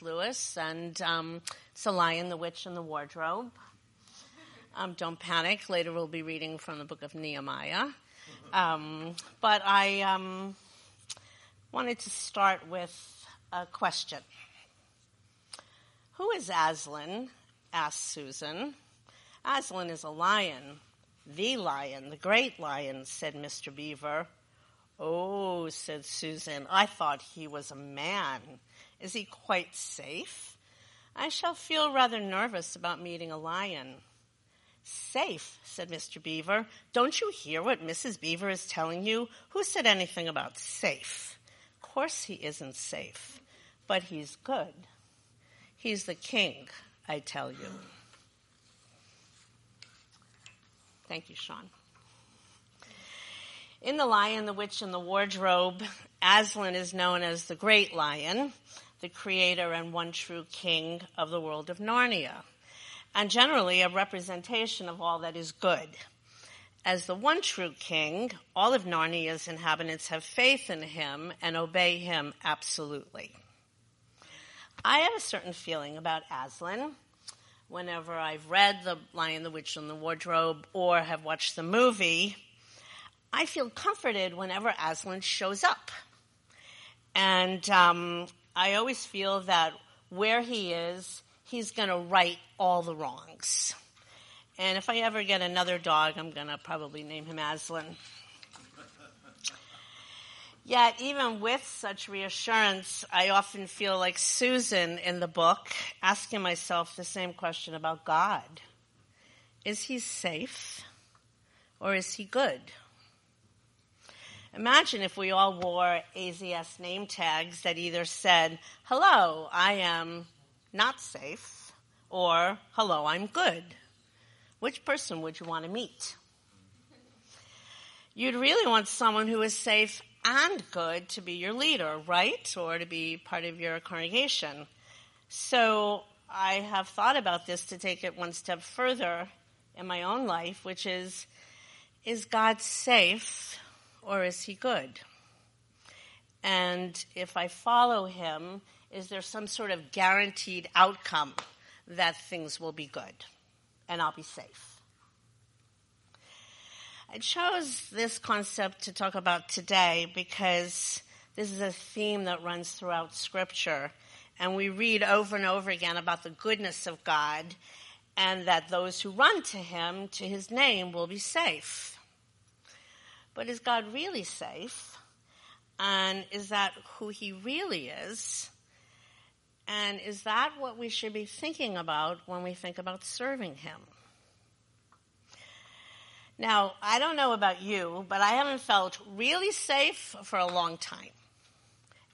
Lewis, and um, Lion, the Witch, and the Wardrobe. Um, don't panic. Later, we'll be reading from the book of Nehemiah. Um, but I um, wanted to start with a question Who is Aslan? asked Susan. Aslan is a lion. The lion, the great lion, said Mr. Beaver. Oh, said Susan, I thought he was a man. Is he quite safe? I shall feel rather nervous about meeting a lion. Safe, said Mr. Beaver. Don't you hear what Mrs. Beaver is telling you? Who said anything about safe? Of course he isn't safe, but he's good. He's the king, I tell you. Thank you, Sean. In The Lion, the Witch, and the Wardrobe, Aslan is known as the Great Lion, the creator and one true king of the world of Narnia, and generally a representation of all that is good. As the one true king, all of Narnia's inhabitants have faith in him and obey him absolutely. I have a certain feeling about Aslan whenever I've read The Lion, the Witch, and the Wardrobe or have watched the movie, I feel comforted whenever Aslan shows up. And um, I always feel that where he is, he's going to right all the wrongs. And if I ever get another dog, I'm going to probably name him Aslan. Yet, even with such reassurance, I often feel like Susan in the book, asking myself the same question about God Is he safe or is he good? Imagine if we all wore AZS name tags that either said, Hello, I am not safe, or Hello, I'm good. Which person would you want to meet? You'd really want someone who is safe and good to be your leader, right? Or to be part of your congregation. So I have thought about this to take it one step further in my own life, which is is God safe or is he good? And if I follow him, is there some sort of guaranteed outcome that things will be good and I'll be safe? I chose this concept to talk about today because this is a theme that runs throughout Scripture. And we read over and over again about the goodness of God and that those who run to Him, to His name, will be safe. But is God really safe? And is that who He really is? And is that what we should be thinking about when we think about serving Him? Now, I don't know about you, but I haven't felt really safe for a long time.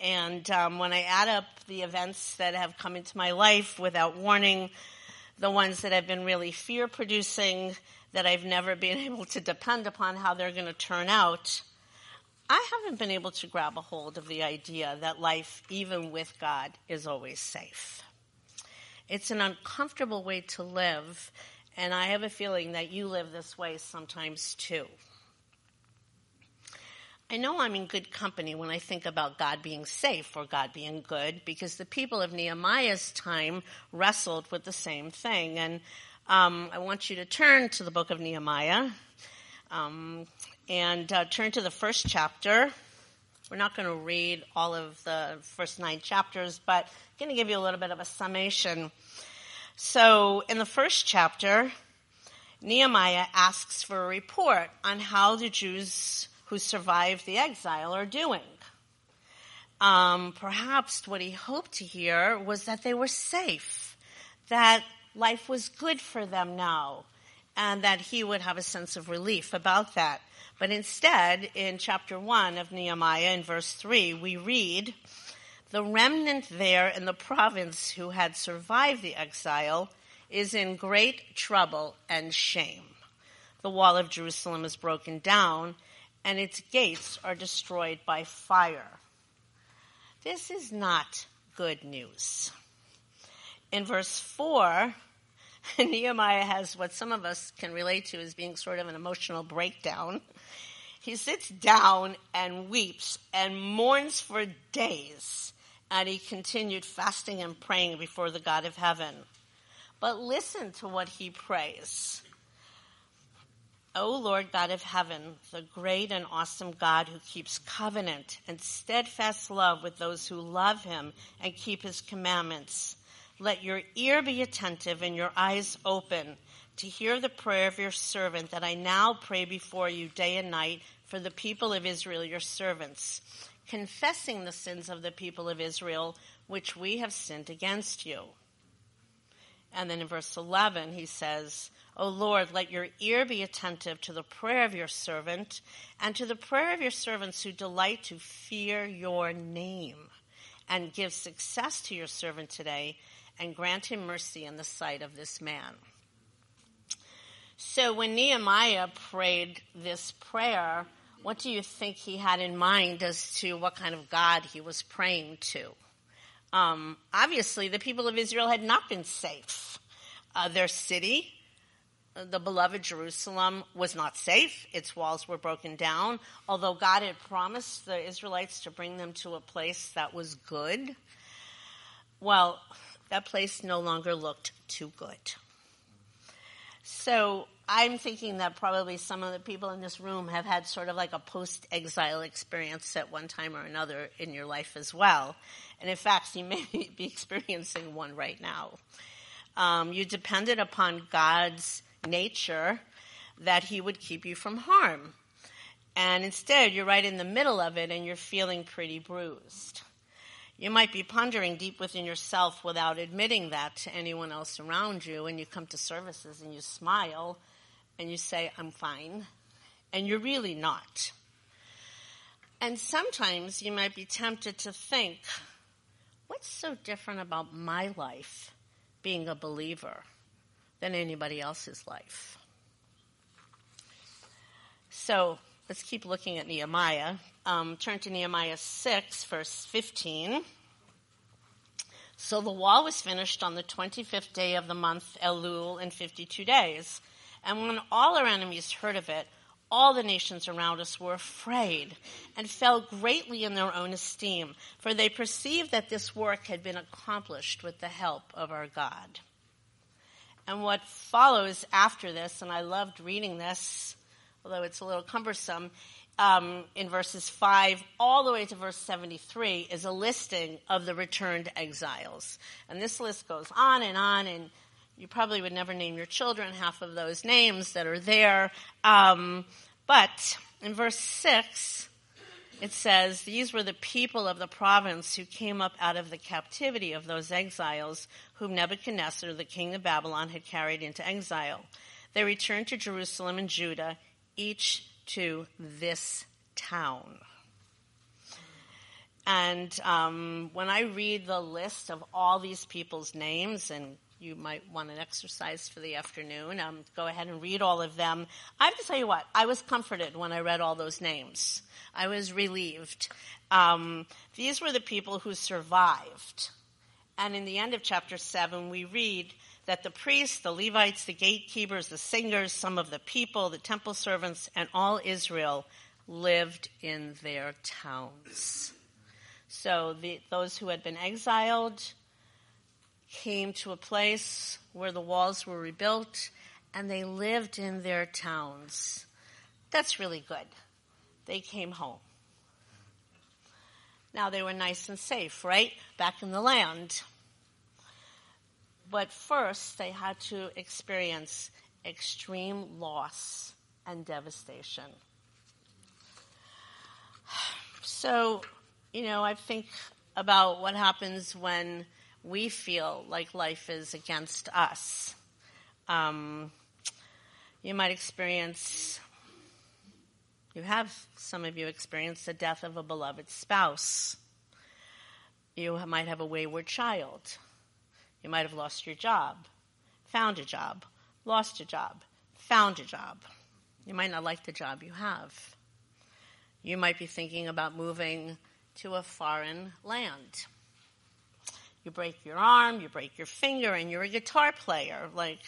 And um, when I add up the events that have come into my life without warning, the ones that have been really fear producing, that I've never been able to depend upon how they're going to turn out, I haven't been able to grab a hold of the idea that life, even with God, is always safe. It's an uncomfortable way to live, and I have a feeling that you live this way sometimes too. I know I'm in good company when I think about God being safe or God being good because the people of Nehemiah's time wrestled with the same thing. And um, I want you to turn to the book of Nehemiah um, and uh, turn to the first chapter. We're not going to read all of the first nine chapters, but I'm going to give you a little bit of a summation. So, in the first chapter, Nehemiah asks for a report on how the Jews who survived the exile are doing. Um, perhaps what he hoped to hear was that they were safe, that life was good for them now, and that he would have a sense of relief about that. But instead, in chapter 1 of Nehemiah, in verse 3, we read, the remnant there in the province who had survived the exile is in great trouble and shame. The wall of Jerusalem is broken down, and its gates are destroyed by fire. This is not good news. In verse 4, Nehemiah has what some of us can relate to as being sort of an emotional breakdown. He sits down and weeps and mourns for days And he continued fasting and praying before the God of heaven. But listen to what he prays. O Lord God of heaven, the great and awesome God who keeps covenant and steadfast love with those who love him and keep his commandments, let your ear be attentive and your eyes open to hear the prayer of your servant that I now pray before you day and night for the people of Israel, your servants, confessing the sins of the people of Israel, which we have sinned against you. And then in verse 11, he says, O Lord, let your ear be attentive to the prayer of your servant and to the prayer of your servants who delight to fear your name and give success to your servant today and grant him mercy in the sight of this man. So when Nehemiah prayed this prayer, what do you think he had in mind as to what kind of God he was praying to? Um, obviously, the people of Israel had not been safe. Uh, their city, the beloved Jerusalem, was not safe. Its walls were broken down. Although God had promised the Israelites to bring them to a place that was good, well, that place no longer looked too good. So I'm thinking that probably some of the people in this room have had sort of like a post exile experience at one time or another in your life as well. And in fact, you may be experiencing one right now. Um, you depended upon God's nature that He would keep you from harm. And instead, you're right in the middle of it and you're feeling pretty bruised. You might be pondering deep within yourself without admitting that to anyone else around you, and you come to services and you smile and you say, I'm fine, and you're really not. And sometimes you might be tempted to think, what's so different about my life being a believer than anybody else's life? So let's keep looking at Nehemiah um, turn to Nehemiah 6, verse 15. So the wall was finished on the 25th day of the month Elul in 52 days. And when all our enemies heard of it, all the nations around us were afraid and fell greatly in their own esteem, for they perceived that this work had been accomplished with the help of our God. And what follows after this, and I loved reading this, although it's a little cumbersome, um, in verses 5 all the way to verse 73 is a listing of the returned exiles. And this list goes on and on, and you probably would never name your children half of those names that are there. Um, but in verse 6, it says, These were the people of the province who came up out of the captivity of those exiles whom Nebuchadnezzar, the king of Babylon, had carried into exile. They returned to Jerusalem and Judah, each to this town. And um, when I read the list of all these people's names, and you might want an exercise for the afternoon, um, go ahead and read all of them. I have to tell you what, I was comforted when I read all those names. I was relieved. Um, these were the people who survived. And in the end of chapter 7, we read that the priests, the Levites, the gatekeepers, the singers, some of the people, the temple servants, and all Israel lived in their towns. So the, those who had been exiled came to a place where the walls were rebuilt and they lived in their towns. That's really good. They came home. Now they were nice and safe, right? Back in the land. But first, they had to experience extreme loss and devastation. So, you know, I think about what happens when we feel like life is against us. Um, you might experience, you have, some of you experienced the death of a beloved spouse. You might have a wayward child. You might have lost your job, found a job, lost a job, found a job. You might not like the job you have. You might be thinking about moving to a foreign land. You break your arm, you break your finger, and you're a guitar player like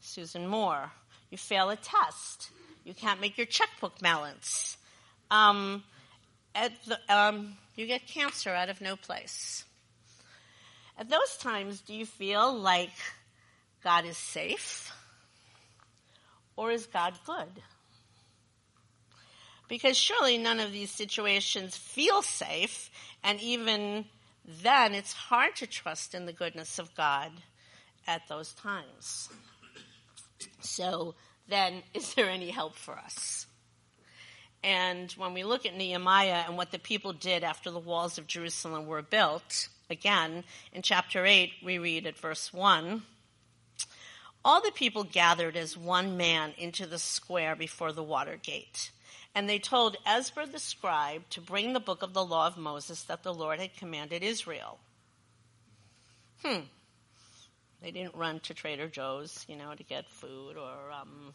Susan Moore. You fail a test. You can't make your checkbook balance. Um, the, um, you get cancer out of no place At those times, do you feel like God is safe? Or is God good? Because surely none of these situations feel safe, and even then it's hard to trust in the goodness of God at those times. So then, is there any help for us? And when we look at Nehemiah and what the people did after the walls of Jerusalem were built, again, in chapter 8, we read at verse 1 All the people gathered as one man into the square before the water gate. And they told Ezra the scribe to bring the book of the law of Moses that the Lord had commanded Israel. Hmm. They didn't run to Trader Joe's, you know, to get food or um,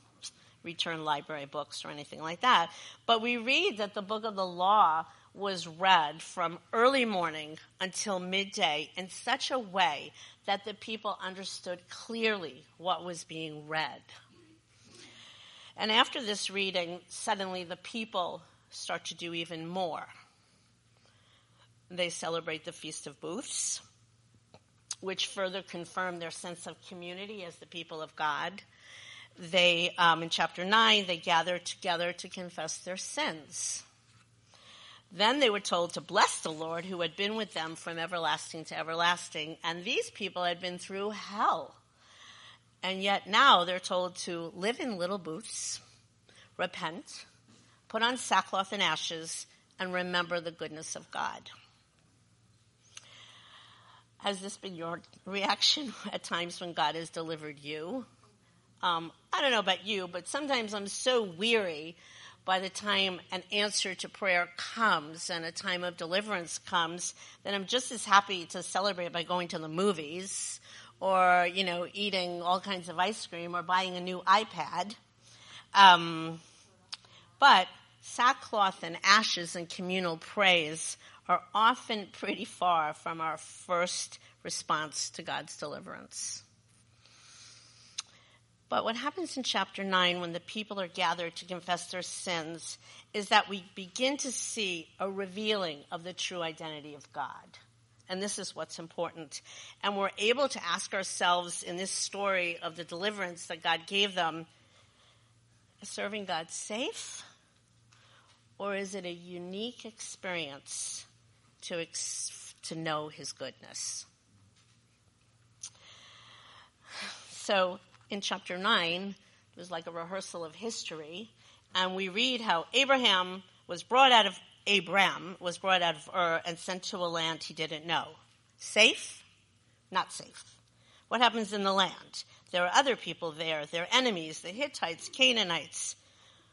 return library books or anything like that. But we read that the book of the law was read from early morning until midday in such a way that the people understood clearly what was being read. And after this reading, suddenly the people start to do even more. They celebrate the Feast of Booths, which further confirm their sense of community as the people of God they, um, in chapter 9, they gather together to confess their sins. Then they were told to bless the Lord who had been with them from everlasting to everlasting. And these people had been through hell. And yet now they're told to live in little booths, repent, put on sackcloth and ashes, and remember the goodness of God. Has this been your reaction at times when God has delivered you um, I don't know about you, but sometimes I'm so weary by the time an answer to prayer comes and a time of deliverance comes then I'm just as happy to celebrate by going to the movies or, you know, eating all kinds of ice cream or buying a new iPad. Um, but sackcloth and ashes and communal praise are often pretty far from our first response to God's deliverance. But what happens in chapter 9 when the people are gathered to confess their sins is that we begin to see a revealing of the true identity of God. And this is what's important. And we're able to ask ourselves in this story of the deliverance that God gave them is serving God safe? Or is it a unique experience to, ex- to know His goodness? So, in chapter 9, it was like a rehearsal of history, and we read how Abraham was brought out of Abram was brought out of Ur and sent to a land he didn't know. Safe? Not safe. What happens in the land? There are other people there. They're enemies, the Hittites, Canaanites.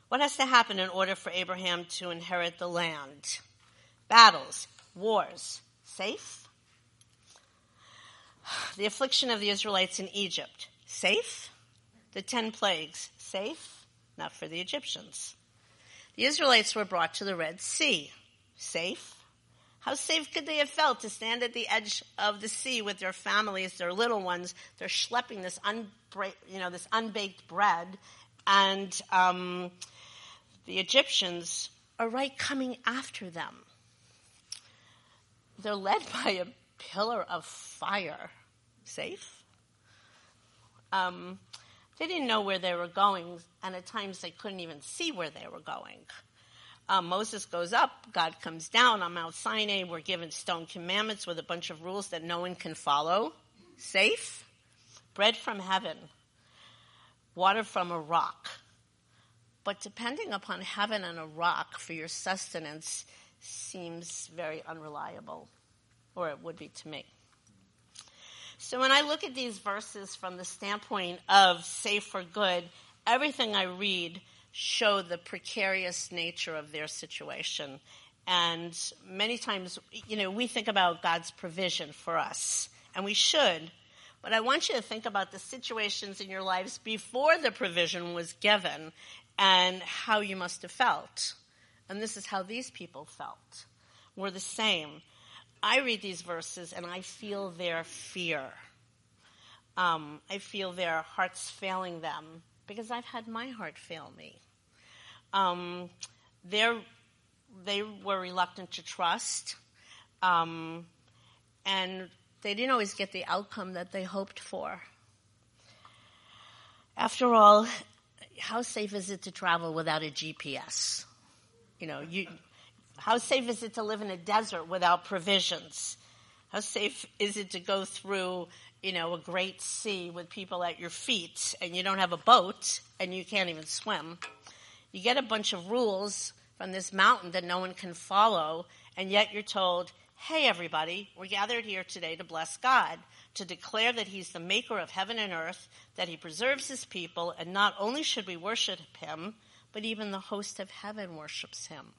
What has to happen in order for Abraham to inherit the land? Battles, wars. Safe? The affliction of the Israelites in Egypt. Safe? The ten plagues. Safe? Not for the Egyptians. The Israelites were brought to the Red Sea. Safe? How safe could they have felt to stand at the edge of the sea with their families, their little ones? They're schlepping this, unbra- you know, this unbaked bread, and um, the Egyptians are right coming after them. They're led by a pillar of fire. Safe? Um, they didn't know where they were going, and at times they couldn't even see where they were going. Um, Moses goes up, God comes down on Mount Sinai. We're given stone commandments with a bunch of rules that no one can follow. Safe, bread from heaven, water from a rock. But depending upon heaven and a rock for your sustenance seems very unreliable, or it would be to me. So when I look at these verses from the standpoint of safe for good, everything I read show the precarious nature of their situation. And many times, you know, we think about God's provision for us, and we should. But I want you to think about the situations in your lives before the provision was given and how you must have felt. And this is how these people felt. We're the same. I read these verses and I feel their fear. Um, I feel their hearts failing them because I've had my heart fail me. Um, they were reluctant to trust, um, and they didn't always get the outcome that they hoped for. After all, how safe is it to travel without a GPS? You know, you, how safe is it to live in a desert without provisions? How safe is it to go through, you know, a great sea with people at your feet and you don't have a boat and you can't even swim? You get a bunch of rules from this mountain that no one can follow, and yet you're told, hey, everybody, we're gathered here today to bless God, to declare that He's the maker of heaven and earth, that He preserves His people, and not only should we worship Him, but even the host of heaven worships Him.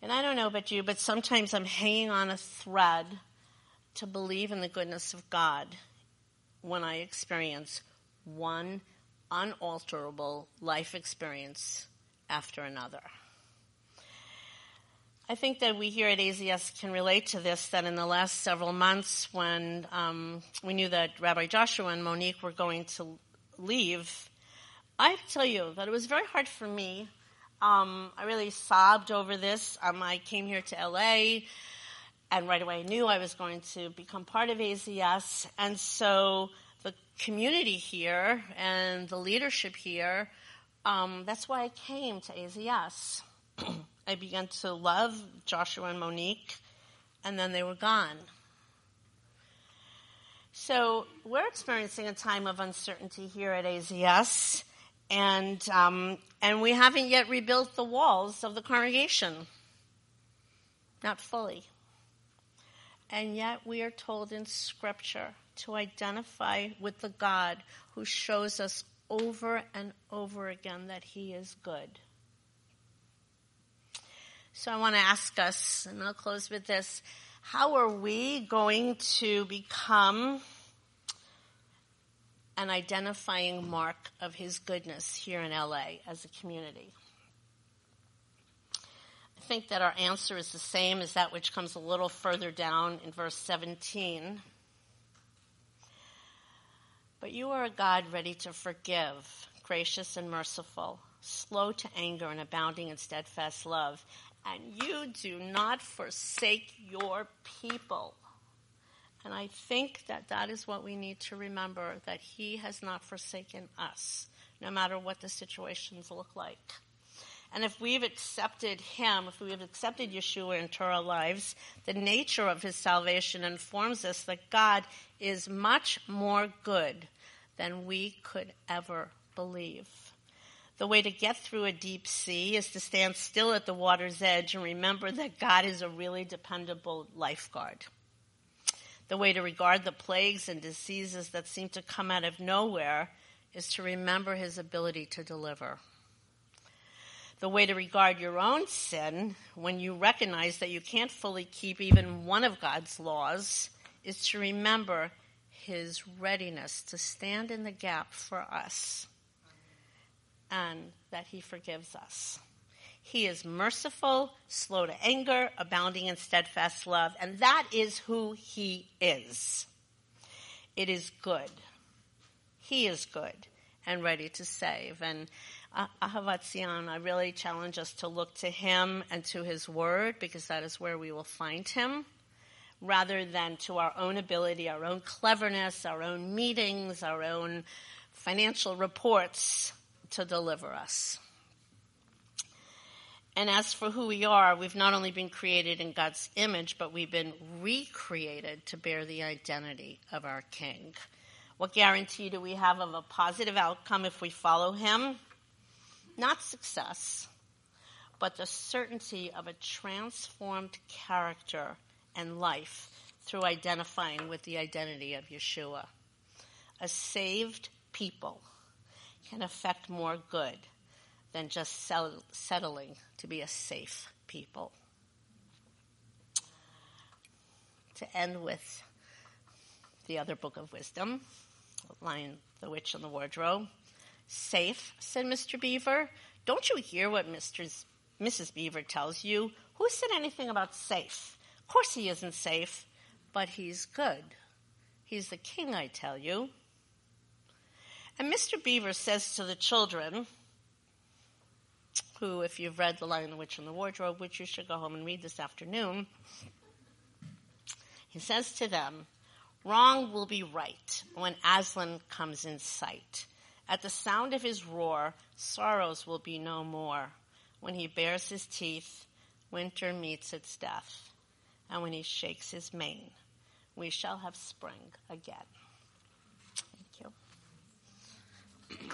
And I don't know about you, but sometimes I'm hanging on a thread to believe in the goodness of God when I experience one unalterable life experience after another. I think that we here at AZS can relate to this that in the last several months, when um, we knew that Rabbi Joshua and Monique were going to leave, I have to tell you that it was very hard for me. Um, I really sobbed over this. Um, I came here to LA, and right away I knew I was going to become part of AZS. And so the community here and the leadership here, um, that's why I came to AZS. I began to love Joshua and Monique, and then they were gone. So we're experiencing a time of uncertainty here at AZS, and um, and we haven't yet rebuilt the walls of the congregation, not fully. And yet we are told in Scripture to identify with the God who shows us over and over again that He is good. So I want to ask us, and I'll close with this how are we going to become an identifying mark of His goodness here in LA as a community? I think that our answer is the same as that which comes a little further down in verse 17. But you are a God ready to forgive, gracious and merciful, slow to anger and abounding in steadfast love, and you do not forsake your people. And I think that that is what we need to remember that He has not forsaken us, no matter what the situations look like. And if we've accepted Him, if we have accepted Yeshua into our lives, the nature of His salvation informs us that God is much more good than we could ever believe. The way to get through a deep sea is to stand still at the water's edge and remember that God is a really dependable lifeguard. The way to regard the plagues and diseases that seem to come out of nowhere is to remember his ability to deliver. The way to regard your own sin when you recognize that you can't fully keep even one of God's laws is to remember his readiness to stand in the gap for us and that he forgives us. He is merciful, slow to anger, abounding in steadfast love, and that is who he is. It is good. He is good and ready to save. And uh, Ahavat Zion, I really challenge us to look to him and to his word because that is where we will find him rather than to our own ability, our own cleverness, our own meetings, our own financial reports to deliver us. And as for who we are, we've not only been created in God's image, but we've been recreated to bear the identity of our King. What guarantee do we have of a positive outcome if we follow Him? Not success, but the certainty of a transformed character and life through identifying with the identity of Yeshua. A saved people can affect more good than just settling to be a safe people. To end with the other book of wisdom, Lion, the Witch, and the Wardrobe. Safe, said Mr. Beaver. Don't you hear what Mr. Mrs. Beaver tells you? Who said anything about safe? Of course he isn't safe, but he's good. He's the king, I tell you. And Mr. Beaver says to the children, who, if you've read The Lion, the Witch, and the Wardrobe, which you should go home and read this afternoon, he says to them, Wrong will be right when Aslan comes in sight. At the sound of his roar, sorrows will be no more. When he bares his teeth, winter meets its death. And when he shakes his mane, we shall have spring again. Thank you.